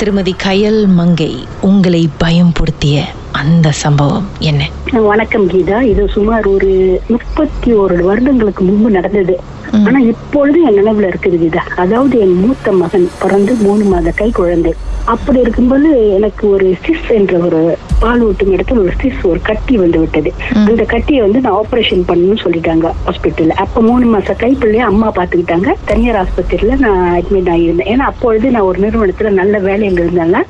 திருமதி கயல் மங்கை உங்களை பயம்படுத்திய அந்த சம்பவம் என்ன? வணக்கம் கீதா. இது சுமார் ஒரு முப்பத்தி ஒரு வருடங்களுக்கு முன்பு நடந்தது. ஆனா இப்பொழுது என் நினைவுல இருக்குது கீதா. அதாவது என் மூத்த மகன் பிறந்து மூணு மாத கை குழந்தை. அப்படி இருக்கும்போது எனக்கு ஒரு சிஸ் என்ற ஒரு பால் ஊட்டும் இடத்துல ஒரு சிஸ் ஒரு கட்டி வந்து விட்டது. அந்த கட்டியை வந்து நான் ஆபரேஷன் பண்ணணும்னு சொல்லிட்டாங்க ஹாஸ்பிட்டல்ல அப்ப மூணு மாச கைப்பிள்ளைய அம்மா பாத்துக்கிட்டாங்க தனியார் ஆஸ்பத்திரியில நான் அட்மிட் ஆகியிருந்தேன். ஏன்னா அப்பொழுது நான் ஒரு நிறுவனத்துல நல்ல வேலையில இருந்தேன்னா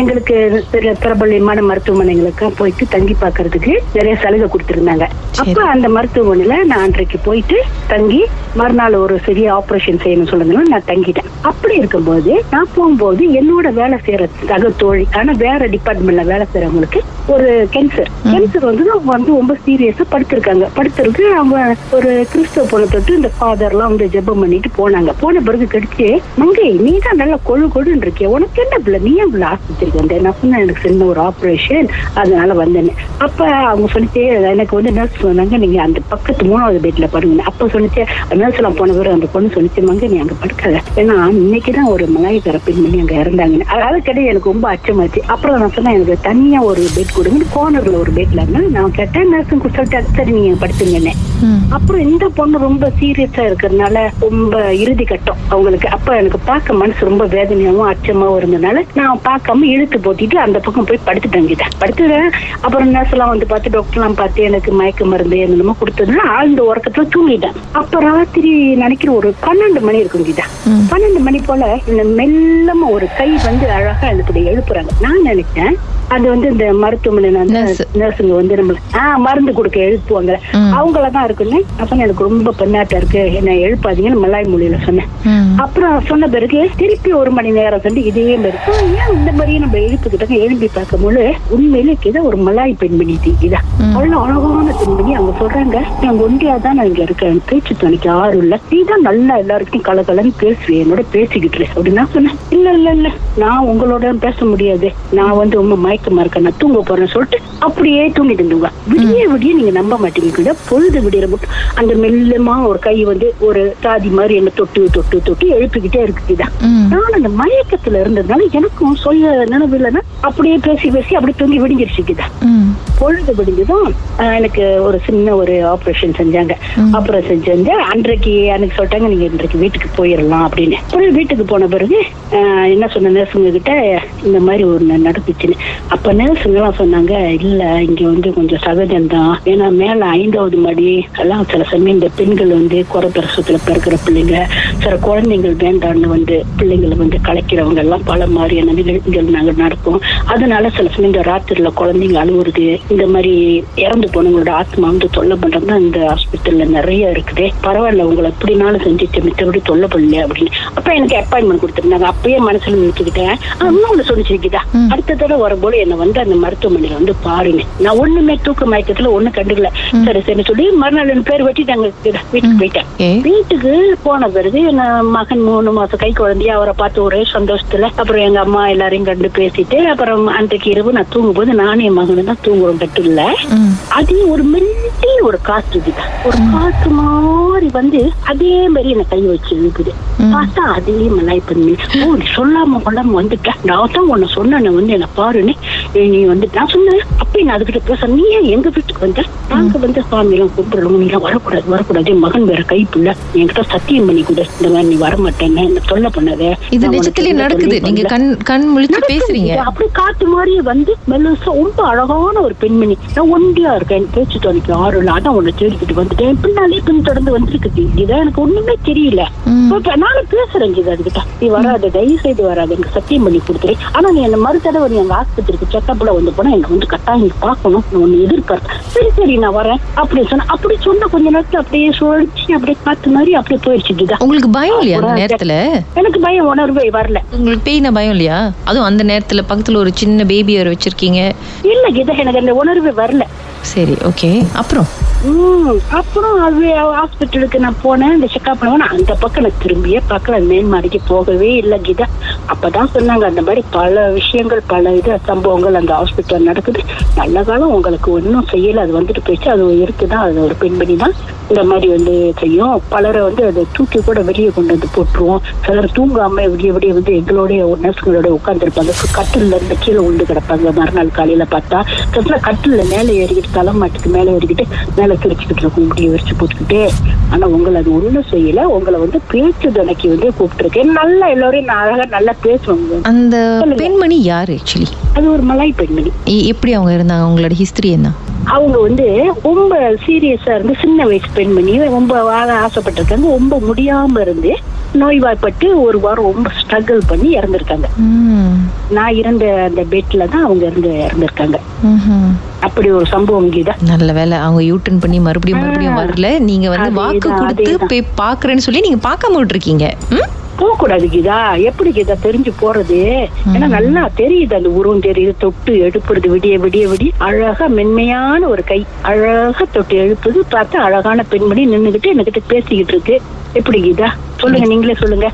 எங்களுக்கு பெரிய பிரபல்யமான மருத்துவமனைகளுக்கு போயிட்டு தங்கி பாக்குறதுக்கு நிறைய சலுகை கொடுத்திருந்தாங்க. அப்ப அந்த மருத்துவமனையில நான் அன்றைக்கு போயிட்டு தங்கி மறுநாள் ஒரு சிறிய ஆபரேஷன் செய்யணும் சொல்லுங்க நான் தங்கிட்டேன். அப்படி இருக்கும்போது நான் போகும்போது என்னோட வேலை செய்யற சக தோழி. ஆனா வேற டிபார்ட்மெண்ட்ல வேலை செய்யறவங்களுக்கு ஒரு கேன்சர் கேன்சர் வந்து அவங்க வந்து ரொம்ப சீரியஸா படுத்திருக்காங்க. படுத்திருக்கு அவங்க ஒரு கிறிஸ்தவ பொண்ணை தொட்டு இந்த ஃபாதர் எல்லாம் வந்து ஜெபம் பண்ணிட்டு போனாங்க. போன பிறகு கடிச்சு மங்கை நீ தான் நல்லா கொழு கொழுன்னு இருக்கிய. உனக்கு என்ன பிள்ளை? நீ ஏன் பிள்ளை ஆஸ்பத்திரிக்கு வந்தேன் நான் சொன்னேன் எனக்கு சின்ன ஒரு ஆபரேஷன் அதனால வந்தேன் அப்ப அவங்க சொல்லிச்சு எனக்கு வந்து நர்ஸ் சொன்னாங்க நீங்க அந்த பக்கத்து மூணாவது பெட்ல படுங்க. அப்ப சொல்லிச்சு நர்ஸ் எல்லாம் போன பிறகு அந்த பொண்ணு சொல்லிச்சு மங்க நீ அங்க படுக்காத. ஏன்னா இன்னைக்குதான் ஒரு மலாய்க்கார பெண் பண்ணி அங்க இறந்தாங்க அதாவது கிடையாது எனக்கு ரொம்ப அச்சமாச்சு. அப்புறம் நான் சொன்னேன் எனக்கு தனியா ஒரு பெட் கொடுங்க கோர்னர்ல ஒரு பெட்ல இருந்தா நான் கேட்டேன் நர்ஸும் சொல்லிட்டு சரி நீங்க படுத்துங்கன்னு அப்புறம் இந்த பொண்ணு ரொம்ப சீரியஸா இருக்கிறதுனால ரொம்ப இறுதி கட்டம் அவங்களுக்கு. அப்ப எனக்கு பார்க்க மனசு ரொம்ப வேதனையாவும் அச்சமாவும் இருந்ததுனால நான் பார்க்காம இழுத்து போத்திட்டு அந்த பக்கம் போய் படுத்து தங்கிட்டேன் படுத்துட்டேன். அப்புறம் நர்ஸ் எல்லாம் வந்து பார்த்து டாக்டர் எல்லாம் பார்த்து எனக்கு மயக்க மருந்து என்னமோ கொடுத்ததுன்னா ஆழ்ந்த உறக்கத்துல தூங்கிட்டேன். அப்ப ராத்திரி நினைக்கிற ஒரு பன்னெண்டு மணி இருக்கும் கீதா. பன்னெண்டு மணி போல இந்த மெல்லமா ஒரு கை வந்து அழகா எனக்கு எழுப்புறாங்க. நான் நினைச்சேன் அது வந்து இந்த மருத்துவமனை நர்ஸுங்க வந்து நம்ம ஆஹ் மருந்து கொடுக்க எழுப்புவாங்க. அவங்களதான் இருக்குன்னு அப்ப எனக்கு ரொம்ப பெண்ணாட்டம் இருக்கு. என்ன எழுப்பாதீங்கன்னு மலாய் மொழியில சொன்னேன். அப்புறம் சொன்ன பிறகு திருப்பி ஒரு மணி நேரம் சொல்லி இதே மாதிரி ஏன் இந்த மாதிரியே நம்ம எழுப்புக்கிட்டாங்க எழுப்பி பார்க்கும்போது உண்மையிலே இதை ஒரு மலாய் பெண்மணி இதா. அவ்வளவு அழகான பெண்மணி. அவங்க சொல்றாங்க நான் ஒண்டியா தான் நான் இங்க இருக்கேன். பேச்சு துணைக்கு ஆறு இல்ல. நீ தான் நல்லா எல்லாருக்கும் கலகலன்னு பேசுவேன் என்னோட பேசிக்கிட்டு அப்படின்னு சொன்னேன். இல்ல இல்ல இல்ல. நான் உங்களோட பேச முடியாது. நான் வந்து ரொம்ப மயக்கமா இருக்கேன் நான் தூங்க போறேன்னு சொல்லிட்டு அப்படியே தூங்கிட்டு இருந்துங்க விடிய விடிய நீங்க நம்ப மாட்டீங்க பொழுது விடிய மட்டும் அந்த மெல்லமா ஒரு கை வந்து ஒரு சாதி மாதிரி என்ன தொட்டு தொட்டு தொட்டு எழுப்பிக்கிட்டே இருக்குதான் நான் அந்த மயக்கத்துல இருந்ததுனால எனக்கும் சொல்ல நினைவு இல்லைன்னா அப்படியே பேசி பேசி அப்படியே தூங்கி விடிஞ்சிருச்சுக்குதான் பொழுது விடிஞ்சதும் எனக்கு ஒரு சின்ன ஒரு ஆபரேஷன் செஞ்சாங்க. ஆபரேஷன் செஞ்சு அன்றைக்கு அன்னைக்கு சொல்லிட்டாங்க நீங்க இன்றைக்கு வீட்டுக்கு போயிடலாம் அப்படின்னு. அப்புறம் வீட்டுக்கு போன பிறகு என்ன சொன்ன நர்ஸுங்க கிட்ட இந்த மாதிரி ஒரு நடந்துச்சுன்னு. அப்ப நர்ஸுங்க எல்லாம் சொன்னாங்க இல்ல இங்க வந்து கொஞ்சம் சகஜம்தான் ஏன்னா மேல ஐந்தாவது மடி எல்லாம் சில சமயம் இந்த பெண்கள் வந்து குறை பிரசவத்துல பிறக்கிற பிள்ளைங்க சில குழந்தைகள் வேண்டான்னு வந்து பிள்ளைங்களை வந்து கலைக்கிறவங்க எல்லாம் பல மாதிரியான நிகழ்ச்சிகள் நாங்க நடப்போம் அதனால சில சமயம் இந்த ராத்திரில குழந்தைங்க அழுவுறது இந்த மாதிரி இறந்து போனவங்களோட ஆத்மா வந்து தொல்லை பண்றது இந்த ஹாஸ்பிட்டல்ல நிறைய இருக்குது. பரவாயில்ல உங்களை எப்படினாலும் செஞ்சுட்டு மித்தபடி தொல்லை பண்ணல அப்படின்னு. அப்ப எனக்கு அப்பாயின்மெண்ட் கொடுத்துருந்தாங்க. அப்பயே மனசுல நினைச்சுக்கிட்டேன். இன்னொன்னு சொல்லிச்சிருக்குதா அடுத்த தடவை வரும்போது என்ன வந்து அந்த மருத்துவமனையில வந்து பாருங்க. நான் ஒண்ணுமே தூக்க மயக்கத்துல ஒண்ணு கண்டுக்கல. சரி சரி சொல்லி மறுநாள் பேர் வெட்டிட்டாங்க வீட்டுக்கு போயிட்டேன். வீட்டுக்கு போன பிறகு என்ன மகன் மூணு மாசம் கை குழந்தைய அவரை பார்த்து ஒரே சந்தோஷத்துல அப்புறம் எங்க அம்மா எல்லாரையும் கண்டு பேசிட்டு அப்புறம் அன்றைக்கு இரவு நான் தூங்கும் போது நானும் என் மகனும் தான் தூங்குறோம் கட்டுல அது ஒரு மெல்லி ஒரு காற்று ஒரு காற்று மாதிரி வந்து அதே மாதிரி என்ன கை வச்சு இருக்குது பார்த்தா அதே மலாய் பண்ணி ஓ சொல்லாம கொள்ளாம வந்துட்டேன் நான் தான் உன்னை சொன்ன வந்து என்ன பாருன்னு நீ வந்து நான் சொன்னேன். அப்ப நான் அதுகிட்ட பேச நீ ஏன் எங்க வீட்டுக்கு வந்த? நாங்க வந்து சுவாமி எல்லாம் கூப்பிடணும் நீ எல்லாம் வரக்கூடாது. வரக்கூடாது மகன் வேற கைப்புள்ள என்கிட்ட சத்தியம் பண்ணி கொடு. இந்த மாதிரி நீ வரமாட்டேன்னு என்ன தொல்லை பண்ணாத. இது நிஜத்திலே நடக்குது. நீங்க கண் கண் முழிச்சு பேசுறீங்க. அப்படி காத்து மாதிரியே வந்து மெல்லசா ரொம்ப அழகான ஒரு பெண்மணி. நான் ஒண்டியா இருக்கேன். பேச்சு துணைக்கு ஆறு இல்ல. அதான் உன்னை தேடிக்கிட்டு வந்துட்டேன். பின்னாலே பின் தொடர்ந்து வந்திருக்கு இதான் எனக்கு ஒண்ணுமே தெரியல. நானும் பேசுறேன் இது அதுகிட்ட. நீ வராத தயவு செய்து வராது. எனக்கு சத்தியம் பண்ணி கொடுத்துரு. ஆனா நீ என்ன மறு தடவை நீ எங்க ஆஸ்பத்திரிக்கு செக்கப்ல வந்து போனா எனக்கு வந்து கட்டாயம் பாக்கணும் நான் ஒண்ணு எதிர்பார்த்தேன் சரி சரி நான் வரேன் அப்படி சொன்ன அப்படி சொன்ன கொஞ்ச நேரத்துல அப்படியே சுழற்சி அப்படியே காத்து மாதிரி அப்படியே போயிடுச்சு இதுதான் உங்களுக்கு பயம் இல்லையா அந்த நேரத்துல? எனக்கு பயம் உணர்வே வரல. உங்களுக்கு பேயின பயம் இல்லையா? அதுவும் அந்த நேரத்துல பக்கத்துல ஒரு சின்ன பேபி வர வச்சிருக்கீங்க. இல்ல கீதா எனக்கு அந்த உணர்வு வரல. சரி ஓகே அப்புறம்? அப்புறம் அது ஹாஸ்பிட்டலுக்கு நான் போனேன். இந்த செக்அப் பண்ணுவேன் அந்த பக்கம் நான் திரும்பியே பார்க்கல. மேல் மாடிக்கு போகவே இல்லை கீதா. அப்பதான் சொன்னாங்க அந்த மாதிரி பல விஷயங்கள் பல இது சம்பவங்கள் அந்த ஹாஸ்பிட்டல் நடக்குது. நல்ல காலம் உங்களுக்கு ஒன்றும் செய்யலை. அது வந்துட்டு போயிடுச்சு. அது இருக்குதான். அது ஒரு பெண்மணி தான். இந்த மாதிரி வந்து செய்யும். பலரை வந்து அதை தூக்கி கூட வெளியே கொண்டு வந்து போட்டுருவோம். சிலர் தூங்காம விடிய விடிய வந்து எங்களுடைய நர்ஸுங்களோட உட்காந்துருப்பாங்க கட்டில்ல இருந்து கீழே உண்டு கிடப்பாங்க. மறுநாள் காலையில பார்த்தா. சில கட்டில்ல மேலே ஏறிக்கிட்டு தலைமாட்டுக்கு மேலே ஏறிக்கிட்டு மேலே சிரிச்சுக்கிட்டு இருக்கும் முடிய விரிச்சு போட்டுக்கிட்டு. ஆனா உங்களை அது ஒண்ணும் செய்யல. உங்களை வந்து பேச்சு துணைக்கு வந்து கூப்பிட்டுருக்கேன். நல்லா எல்லாரையும் அழகா நல்லா பேசுவாங்க அந்த பெண்மணி யார் ஆக்சுவலி அது ஒரு மலாய் பெண்மணி. எப்படி அவங்க இருந்தாங்க? அவங்களோட ஹிஸ்டரி என்ன? அவங்க வந்து ரொம்ப சீரியஸா இருந்து சின்ன வயசு பெண்மணி. ரொம்ப வாழ ஆசைப்பட்டிருக்காங்க ரொம்ப முடியாம இருந்து நோய்வாய்ப்பட்டு ஒரு வாரம் ரொம்ப ஸ்ட்ரகிள் பண்ணி இறந்திருக்காங்க. நான் இருந்த அந்த பெட்ல தான் அவங்க இருந்து இறந்திருக்காங்க. அப்படி ஒரு சம்பவம் கீதா. நல்ல வேலை அவங்க யூட்டன் பண்ணி மறுபடியும் மறுபடியும் வரல. நீங்க வந்து வாக்கு கொடுத்து. போய் பாக்குறேன்னு சொல்லி நீங்க பார்க்காம விட்டுருக்கீங்க. ம்? போக கூடாது கீதா. எப்படி கீதா தெரிஞ்சு போறது? ஏன்னா நல்லா தெரியுது அந்த உருவம் தெரியுது. தொட்டு எழுப்புறது விடிய விடிய விடிய. அழகா மென்மையான ஒரு கை. அழகா தொட்டு எழுப்புது. பார்த்தா அழகான பெண்மணி நின்னுகிட்டு என்கிட்ட பேசிக்கிட்டு இருக்கு. எப்படி கீதா? சொல்லுங்க நீங்களே சொல்லுங்க?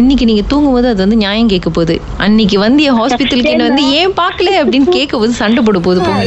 இன்னைக்கு நீங்க தூங்கும்போது அது வந்து நியாயம் கேட்க போகுது. அன்னைக்கு வந்து என் ஹாஸ்பிட்டலுக்கு என்ன வந்து ஏன் பார்க்கல அப்படின்னு கேட்க போது சண்டை போட போகுது போங்க.